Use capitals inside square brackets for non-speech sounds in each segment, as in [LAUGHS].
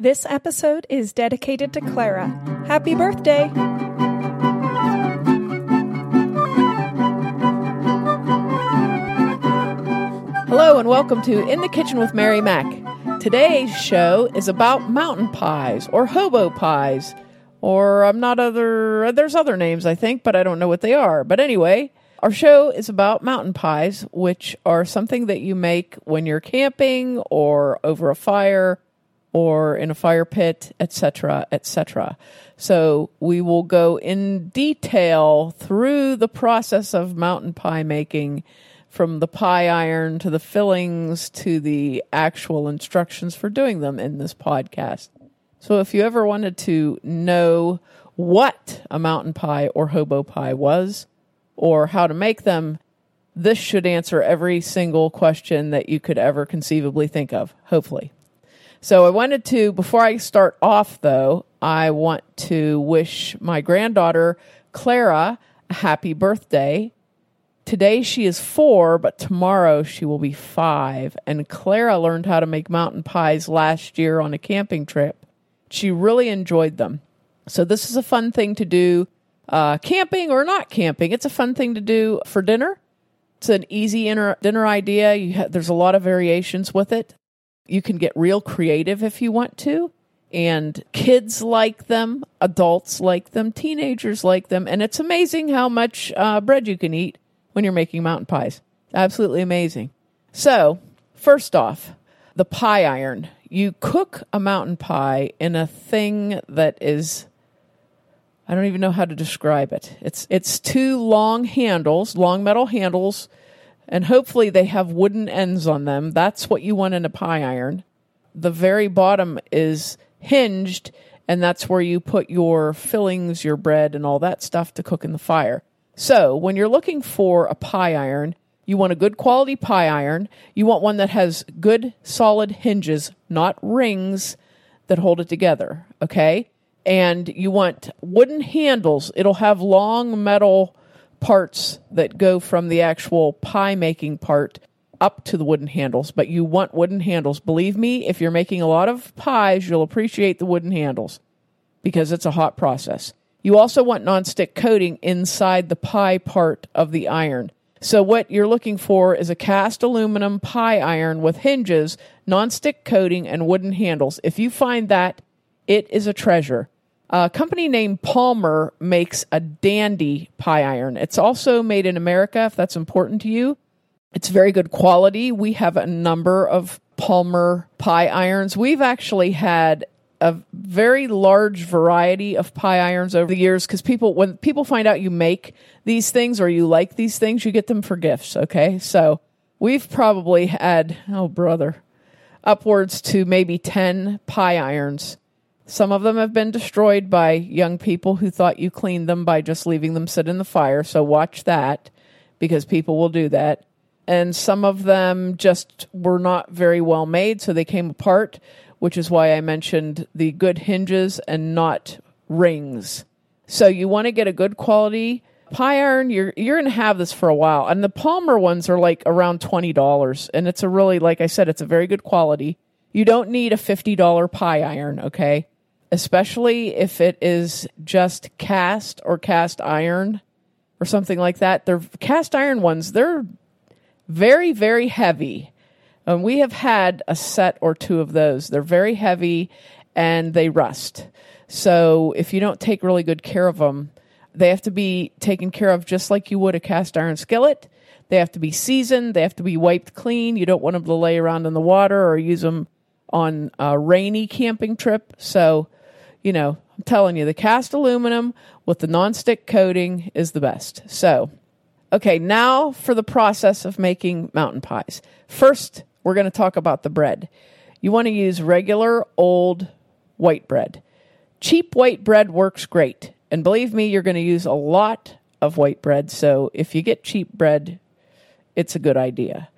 This episode is dedicated to Clara. Happy birthday! Hello and welcome to In the Kitchen with Mary Mac. Today's show is about mountain pies or hobo pies, or I'm not other. There's other names I think, but I don't know what they are. But anyway, our show is about mountain pies, which are something that you make when you're camping or over a fire or in a fire pit, etc., etc. So we will go in detail through the process of mountain pie making from the pie iron to the fillings to the actual instructions for doing them in this podcast. So if you ever wanted to know what a mountain pie or hobo pie was or how to make them, this should answer every single question that you could ever conceivably think of, hopefully. So I wanted to, before I start off though, I want to wish my granddaughter, Clara, a happy birthday. Today she is four, but tomorrow she will be five. And Clara learned how to make mountain pies last year on a camping trip. She really enjoyed them. So this is a fun thing to do, uh, camping or not camping. It's a fun thing to do for dinner. It's an easy inner, dinner idea. Ha- there's a lot of variations with it. You can get real creative if you want to. And kids like them, adults like them, teenagers like them. And it's amazing how much uh, bread you can eat when you're making mountain pies. Absolutely amazing. So, first off, the pie iron. You cook a mountain pie in a thing that is I don't even know how to describe it. It's it's two long handles, long metal handles and hopefully they have wooden ends on them. That's what you want in a pie iron. The very bottom is hinged, and that's where you put your fillings, your bread, and all that stuff to cook in the fire. So, when you're looking for a pie iron, you want a good quality pie iron. You want one that has good solid hinges, not rings that hold it together, okay? And you want wooden handles. It'll have long metal parts that go from the actual pie making part up to the wooden handles, but you want wooden handles. Believe me, if you're making a lot of pies, you'll appreciate the wooden handles because it's a hot process. You also want nonstick coating inside the pie part of the iron. So, what you're looking for is a cast aluminum pie iron with hinges, nonstick coating, and wooden handles. If you find that, it is a treasure. A company named Palmer makes a dandy pie iron. It's also made in America, if that's important to you. It's very good quality. We have a number of Palmer pie irons. We've actually had a very large variety of pie irons over the years because people, when people find out you make these things or you like these things, you get them for gifts. Okay. So we've probably had, oh, brother, upwards to maybe 10 pie irons some of them have been destroyed by young people who thought you cleaned them by just leaving them sit in the fire. So watch that because people will do that. And some of them just were not very well made, so they came apart, which is why I mentioned the good hinges and not rings. So you want to get a good quality pie iron. You're you're going to have this for a while, and the Palmer ones are like around twenty dollars, and it's a really like I said, it's a very good quality. You don't need a fifty dollar pie iron, okay? Especially if it is just cast or cast iron or something like that. They're cast iron ones, they're very, very heavy. And we have had a set or two of those. They're very heavy and they rust. So if you don't take really good care of them, they have to be taken care of just like you would a cast iron skillet. They have to be seasoned. They have to be wiped clean. You don't want them to lay around in the water or use them on a rainy camping trip. So you know, I'm telling you, the cast aluminum with the nonstick coating is the best. So, okay, now for the process of making mountain pies. First, we're going to talk about the bread. You want to use regular old white bread. Cheap white bread works great. And believe me, you're going to use a lot of white bread. So if you get cheap bread, it's a good idea.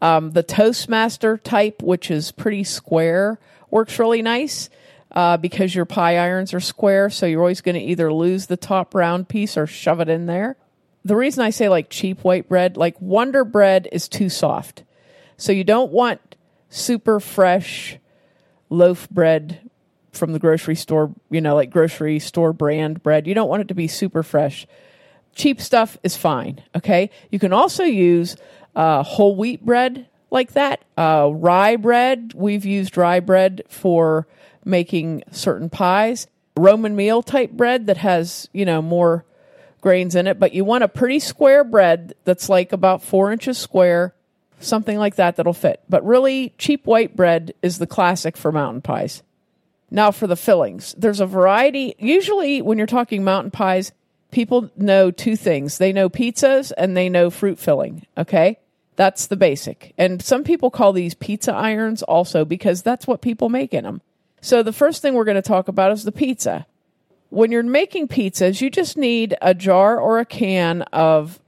Um, the Toastmaster type, which is pretty square, works really nice uh, because your pie irons are square, so you're always going to either lose the top round piece or shove it in there. The reason I say like cheap white bread, like Wonder Bread is too soft. So you don't want super fresh loaf bread from the grocery store, you know, like grocery store brand bread. You don't want it to be super fresh. Cheap stuff is fine. Okay. You can also use uh, whole wheat bread like that. Uh, rye bread. We've used rye bread for making certain pies. Roman meal type bread that has, you know, more grains in it, but you want a pretty square bread that's like about four inches square, something like that that'll fit. But really, cheap white bread is the classic for mountain pies. Now, for the fillings, there's a variety. Usually, when you're talking mountain pies, people know two things they know pizzas and they know fruit filling. Okay. That's the basic. And some people call these pizza irons also because that's what people make in them. So, the first thing we're going to talk about is the pizza when you're making pizzas, you just need a jar or a can of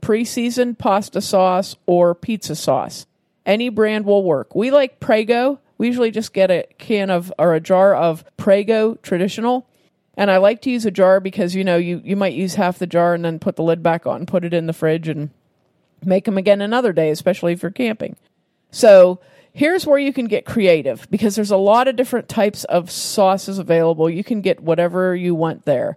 pre seasoned pasta sauce or pizza sauce. Any brand will work. We like Prego. We usually just get a can of or a jar of Prego traditional. And I like to use a jar because you know you, you might use half the jar and then put the lid back on, put it in the fridge, and make them again another day, especially if you're camping. So Here's where you can get creative because there's a lot of different types of sauces available. You can get whatever you want there.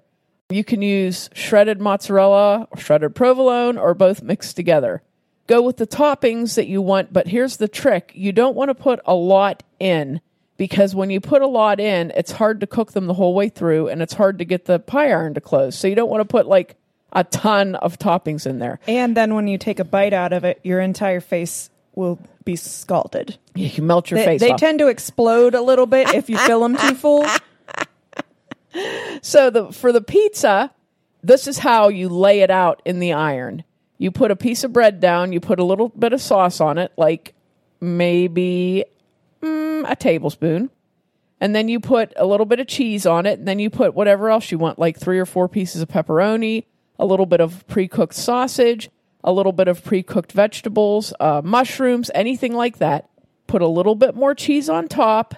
You can use shredded mozzarella or shredded provolone or both mixed together. Go with the toppings that you want, but here's the trick you don't want to put a lot in because when you put a lot in, it's hard to cook them the whole way through and it's hard to get the pie iron to close. So you don't want to put like a ton of toppings in there. And then when you take a bite out of it, your entire face will be scalded. You can melt your they, face They off. tend to explode a little bit if you fill them too full. [LAUGHS] So the for the pizza, this is how you lay it out in the iron. You put a piece of bread down, you put a little bit of sauce on it, like maybe mm, a tablespoon. And then you put a little bit of cheese on it, and then you put whatever else you want, like three or four pieces of pepperoni, a little bit of pre cooked sausage, a little bit of pre cooked vegetables, uh, mushrooms, anything like that. Put a little bit more cheese on top,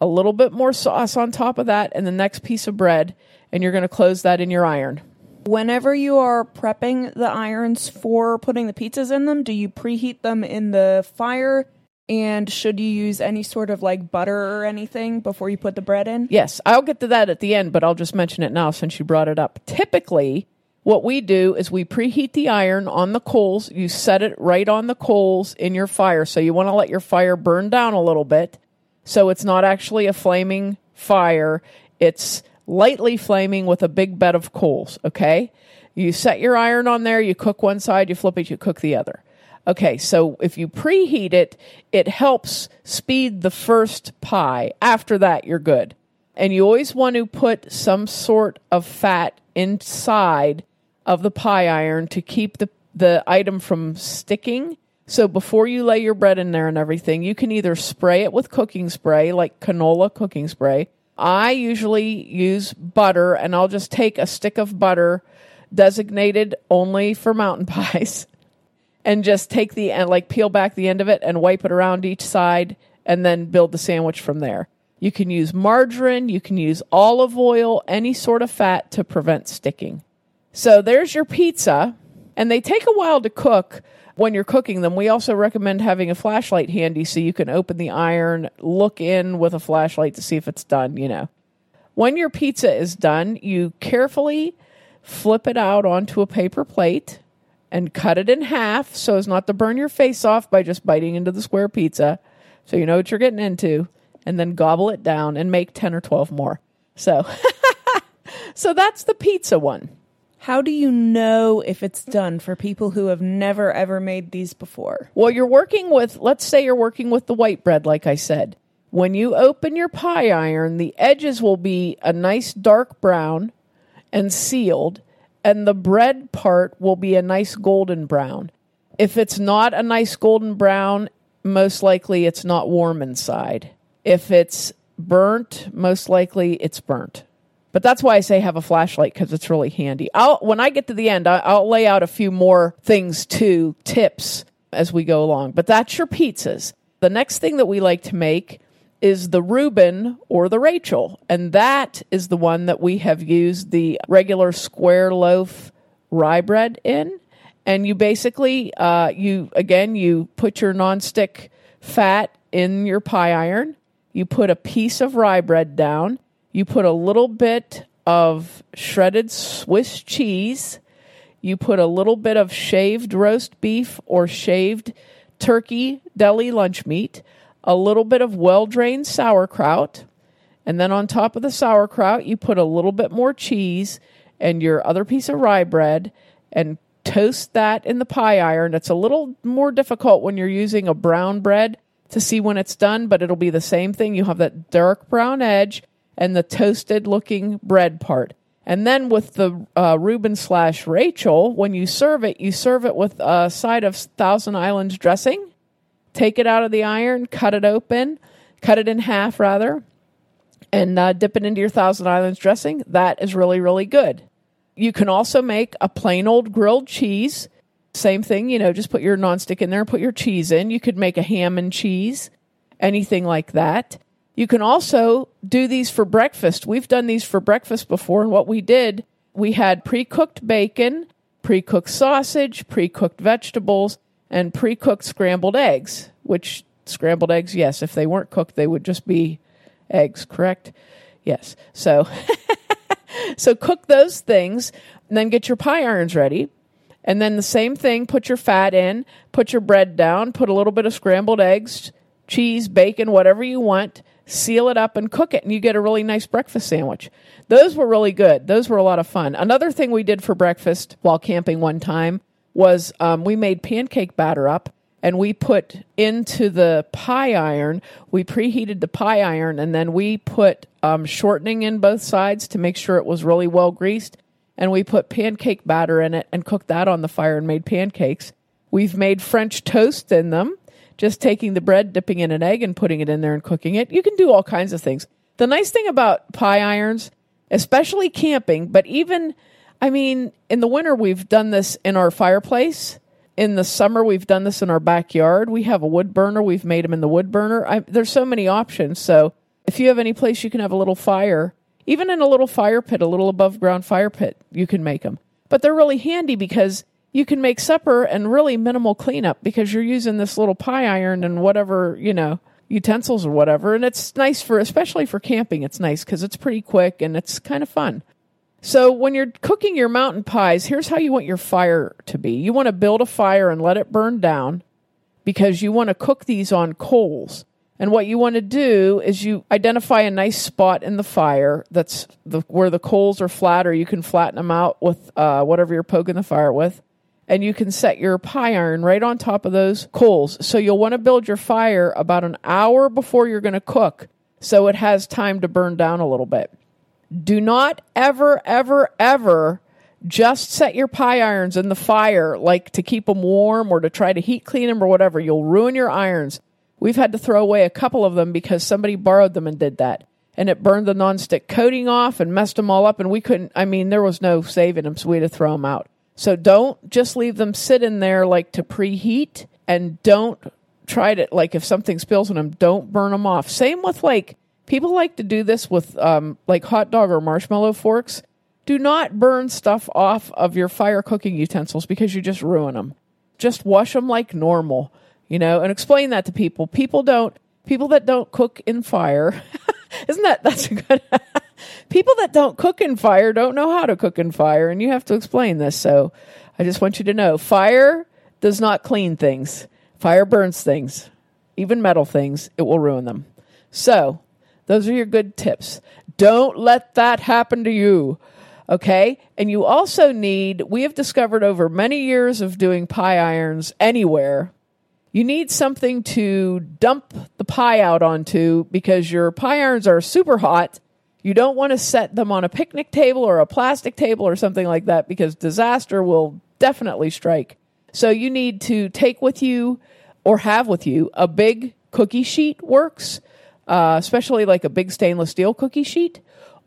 a little bit more sauce on top of that, and the next piece of bread, and you're going to close that in your iron. Whenever you are prepping the irons for putting the pizzas in them, do you preheat them in the fire? And should you use any sort of like butter or anything before you put the bread in? Yes, I'll get to that at the end, but I'll just mention it now since you brought it up. Typically, what we do is we preheat the iron on the coals. You set it right on the coals in your fire. So you want to let your fire burn down a little bit. So it's not actually a flaming fire. It's lightly flaming with a big bed of coals. Okay. You set your iron on there. You cook one side, you flip it, you cook the other. Okay, so if you preheat it, it helps speed the first pie. After that, you're good. And you always want to put some sort of fat inside of the pie iron to keep the, the item from sticking. So before you lay your bread in there and everything, you can either spray it with cooking spray, like canola cooking spray. I usually use butter, and I'll just take a stick of butter designated only for mountain [LAUGHS] pies and just take the and like peel back the end of it and wipe it around each side and then build the sandwich from there. You can use margarine, you can use olive oil, any sort of fat to prevent sticking. So there's your pizza, and they take a while to cook when you're cooking them. We also recommend having a flashlight handy so you can open the iron, look in with a flashlight to see if it's done, you know. When your pizza is done, you carefully flip it out onto a paper plate and cut it in half so as not to burn your face off by just biting into the square pizza. So you know what you're getting into, and then gobble it down and make 10 or 12 more. So [LAUGHS] So that's the pizza one. How do you know if it's done for people who have never ever made these before? Well, you're working with, let's say you're working with the white bread, like I said. When you open your pie iron, the edges will be a nice dark brown and sealed, and the bread part will be a nice golden brown. If it's not a nice golden brown, most likely it's not warm inside. If it's burnt, most likely it's burnt. But that's why I say have a flashlight because it's really handy. I'll when I get to the end, I'll lay out a few more things too, tips as we go along. But that's your pizzas. The next thing that we like to make is the Reuben or the Rachel, and that is the one that we have used the regular square loaf rye bread in. And you basically, uh, you again, you put your nonstick fat in your pie iron. You put a piece of rye bread down You put a little bit of shredded Swiss cheese. You put a little bit of shaved roast beef or shaved turkey deli lunch meat, a little bit of well drained sauerkraut, and then on top of the sauerkraut, you put a little bit more cheese and your other piece of rye bread and toast that in the pie iron. It's a little more difficult when you're using a brown bread to see when it's done, but it'll be the same thing. You have that dark brown edge and the toasted looking bread part. And then with the uh, Reuben slash Rachel, when you serve it, you serve it with a side of Thousand Islands dressing. Take it out of the iron, cut it open, cut it in half rather, and uh, dip it into your Thousand Islands dressing. That is really, really good. You can also make a plain old grilled cheese. Same thing, you know, just put your nonstick in there and put your cheese in. You could make a ham and cheese, anything like that. You can also do these for breakfast. We've done these for breakfast before, and what we did, we had pre cooked bacon, pre cooked sausage, pre cooked vegetables, and pre cooked scrambled eggs, which scrambled eggs, yes, if they weren't cooked, they would just be eggs, correct? Yes. So [LAUGHS] so cook those things and then get your pie irons ready. And then the same thing, put your fat in, put your bread down, put a little bit of scrambled eggs, cheese, bacon, whatever you want, seal it up and cook it, and you get a really nice breakfast sandwich. Those were really good. Those were a lot of fun. Another thing we did for breakfast while camping one time was um, we made pancake batter up and we put into the pie iron, we preheated the pie iron, and then we put um, shortening in both sides to make sure it was really well greased. And we put pancake batter in it and cooked that on the fire and made pancakes. We've made French toast in them, just taking the bread, dipping in an egg, and putting it in there and cooking it. You can do all kinds of things. The nice thing about pie irons, especially camping, but even, I mean, in the winter, we've done this in our fireplace. In the summer we've done this in our backyard. We have a wood burner. We've made them in the wood burner. I, there's so many options. So if you have any place you can have a little fire even in a little fire pit a little above ground fire pit you can make them but they're really handy because you can make supper and really minimal cleanup because you're using this little pie iron and whatever you know utensils or whatever and it's nice for especially for camping it's nice because it's pretty quick and it's kind of fun so, when you're cooking your mountain pies, here's how you want your fire to be. You want to build a fire and let it burn down because you want to cook these on coals. And what you want to do is you identify a nice spot in the fire that's the, where the coals are flat, or you can flatten them out with uh, whatever you're poking the fire with. And you can set your pie iron right on top of those coals. So you'll want to build your fire about an hour before you're going to cook so it has time to burn down a little bit. Do not ever, ever, ever just set your pie irons in the fire, like to keep them warm or to try to heat clean them or whatever. You'll ruin your irons. We've had to throw away a couple of them because somebody borrowed them and did that. And it burned the nonstick coating off and messed them all up. And we couldn't, I mean, there was no saving them, so we had to throw them out. So don't just leave them sit in there like to preheat and don't try to, like, if something spills on them, don't burn them off. Same with like, People like to do this with um, like hot dog or marshmallow forks. Do not burn stuff off of your fire cooking utensils because you just ruin them. Just wash them like normal, you know, and explain that to people. People don't, people that don't cook in fire, [LAUGHS] isn't that, that's a good, [LAUGHS] people that don't cook in fire don't know how to cook in fire, and you have to explain this. So I just want you to know fire does not clean things, fire burns things, even metal things, it will ruin them. So those are your good tips. Don't let that happen to you. Okay. And you also need, we have discovered over many years of doing pie irons anywhere, you need something to dump the pie out onto because your pie irons are super hot. You don't want to set them on a picnic table or a plastic table or something like that because disaster will definitely strike. So you need to take with you or have with you a big cookie sheet works uh, especially like a big stainless steel cookie sheet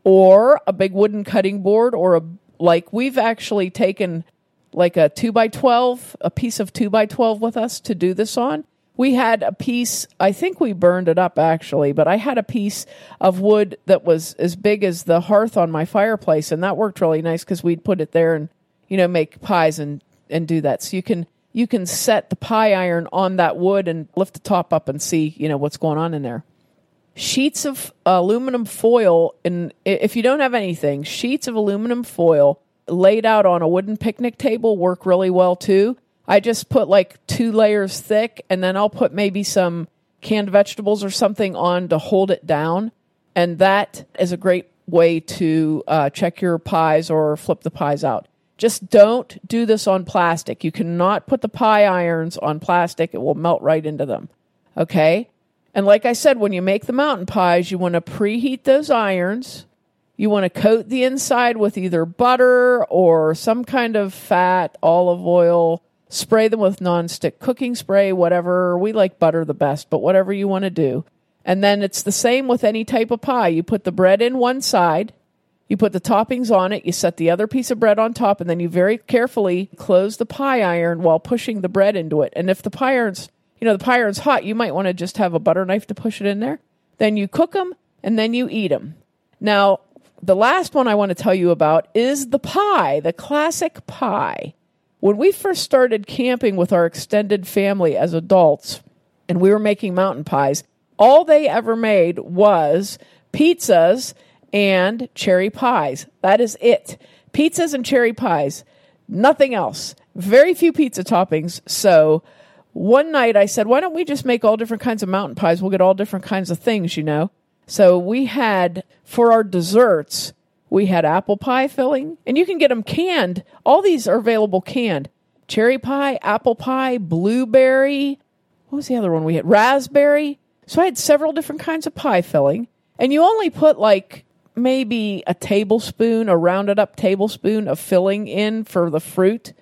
or a big wooden cutting board or a like we've actually taken like a 2 by 12 a piece of 2 by 12 with us to do this on we had a piece i think we burned it up actually but i had a piece of wood that was as big as the hearth on my fireplace and that worked really nice because we'd put it there and you know make pies and and do that. So you can you can set the pie iron on that wood and lift the top up and see you know what's going on in there. Sheets of aluminum foil and if you don't have anything sheets of aluminum foil laid out on a wooden picnic table work really well too i just put like two layers thick and then i'll put maybe some canned vegetables or something on to hold it down. And that is a great way to uh, check your pies or flip the pies out. Just don't do this on plastic. You cannot put the pie irons on plastic. It will melt right into them. Okay? And like I said, when you make the mountain pies, you want to preheat those irons. You want to coat the inside with either butter or some kind of fat, olive oil. Spray them with nonstick cooking spray, whatever. We like butter the best, but whatever you want to do. And then it's the same with any type of pie. You put the bread in one side, you put the toppings on it, you set the other piece of bread on top, and then you very carefully close the pie iron while pushing the bread into it. And if the pie iron's you know, the pie iron's hot, you might want to just have a butter knife to push it in there. Then you cook them and then you eat them. Now, the last one I want to tell you about is the pie, the classic pie. When we first started camping with our extended family as adults and we were making mountain pies, all they ever made was pizzas and cherry pies. That is it. Pizzas and cherry pies. Nothing else. Very few pizza toppings. So, one night I said, why don't we just make all different kinds of mountain pies? We'll get all different kinds of things, you know? So we had, for our desserts, we had apple pie filling, and you can get them canned. All these are available canned. Cherry pie, apple pie, blueberry. What was the other one we had? Raspberry. So I had several different kinds of pie filling, and you only put like maybe a tablespoon, a rounded up tablespoon of filling in for the fruit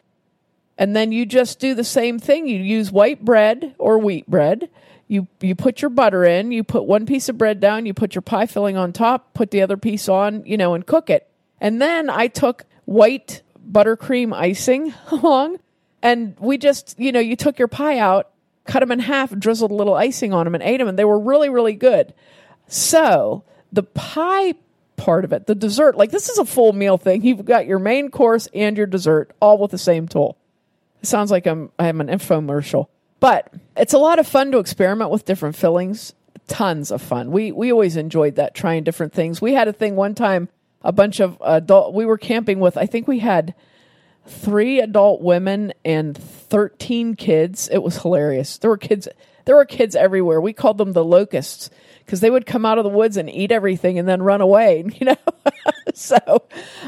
and then you just do the same thing. You use white bread or wheat bread. You you put your butter in. You put one piece of bread down. You put your pie filling on top. Put the other piece on. You know, and cook it. And then I took white buttercream icing [LAUGHS] along, and we just you know you took your pie out, cut them in half, drizzled a little icing on them, and ate them, and they were really really good. So the pie part of it, the dessert, like this is a full meal thing. You've got your main course and your dessert all with the same tool. It sounds like I'm I'm an infomercial. But it's a lot of fun to experiment with different fillings. Tons of fun. We we always enjoyed that trying different things. We had a thing one time a bunch of adult we were camping with I think we had three adult women and 13 kids. It was hilarious. There were kids there were kids everywhere. We called them the locusts because they would come out of the woods and eat everything and then run away, [LAUGHS] you know. [LAUGHS] so,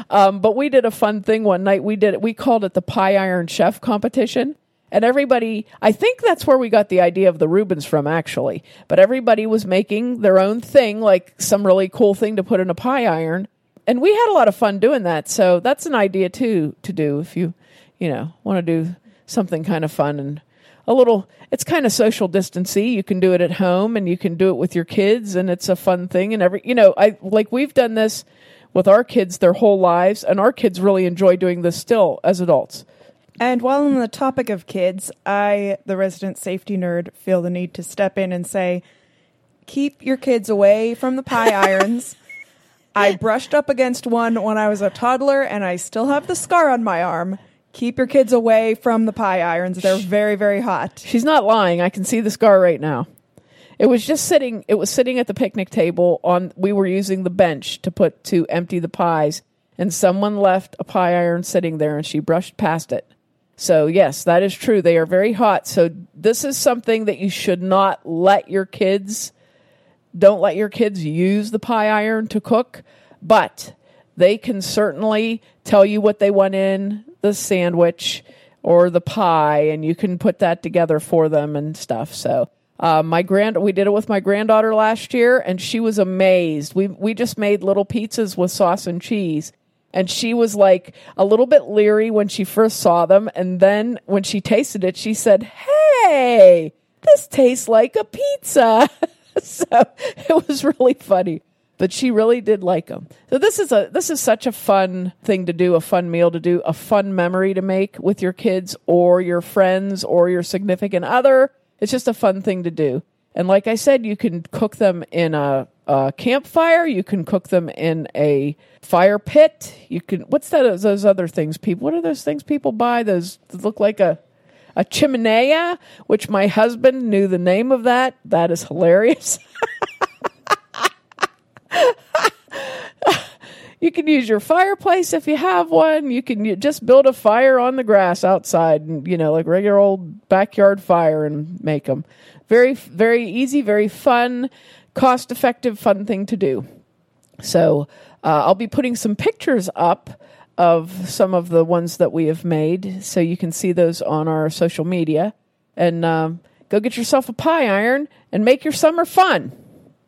um, but we did a fun thing one night. We did it. We called it the Pie Iron Chef competition, and everybody. I think that's where we got the idea of the Reubens from, actually. But everybody was making their own thing, like some really cool thing to put in a pie iron, and we had a lot of fun doing that. So that's an idea too to do if you, you know, want to do something kind of fun and a little it's kind of social distancy you can do it at home and you can do it with your kids and it's a fun thing and every you know i like we've done this with our kids their whole lives and our kids really enjoy doing this still as adults And while on the topic of kids, I, the resident safety nerd, feel the need to step in and say, keep your kids away from the pie [LAUGHS] irons. I brushed up against one when I was a toddler and I still have the scar on my arm. Keep your kids away from the pie irons. They're very, very hot. she's not lying i can see the scar right now it was just sitting it was sitting at the picnic table on we were using the bench to put to empty the pies and someone left a pie iron sitting there and she brushed past it so yes that is true they are very hot so this is something that you should not let your kids don't let your kids use the pie iron to cook, but they can certainly tell you what they want in the sandwich or the pie, and you can put that together for them and stuff. So, uh, my grand, we did it with my granddaughter last year, and she was amazed. We we just made little pizzas with sauce and cheese, and she was like a little bit leery when she first saw them, and then when she tasted it, she said, "Hey, this tastes like a pizza." [LAUGHS] so it was really funny. But she really did like them so this is a this is such a fun thing to do a fun meal to do a fun memory to make with your kids or your friends or your significant other. It's just a fun thing to do. And like i said you can cook them in a, a campfire you can cook them in a fire pit you can what's that those other things people what are those things people buy those look like a a chimenea, which my husband knew the name of that. That is hilarious. [LAUGHS] you can use your fireplace if you have one. You can you just build a fire on the grass outside, and you know, like regular old backyard fire, and make them. Very, very easy, very fun, cost effective, fun thing to do. So uh, I'll be putting some pictures up of some of the ones that we have made, so you can see those on our social media. And um, go get yourself a pie iron and make your summer fun.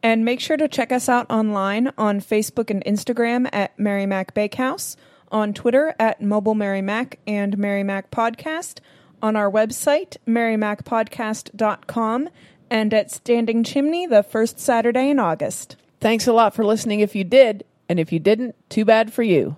And make sure to check us out online on Facebook and Instagram at Mary Mac Bakehouse, on Twitter at Mobile Mary Mac and Mary Mac Podcast, on our website, marymacpodcast.com, and at Standing Chimney the first Saturday in August. Thanks a lot for listening if you did, and if you didn't, too bad for you.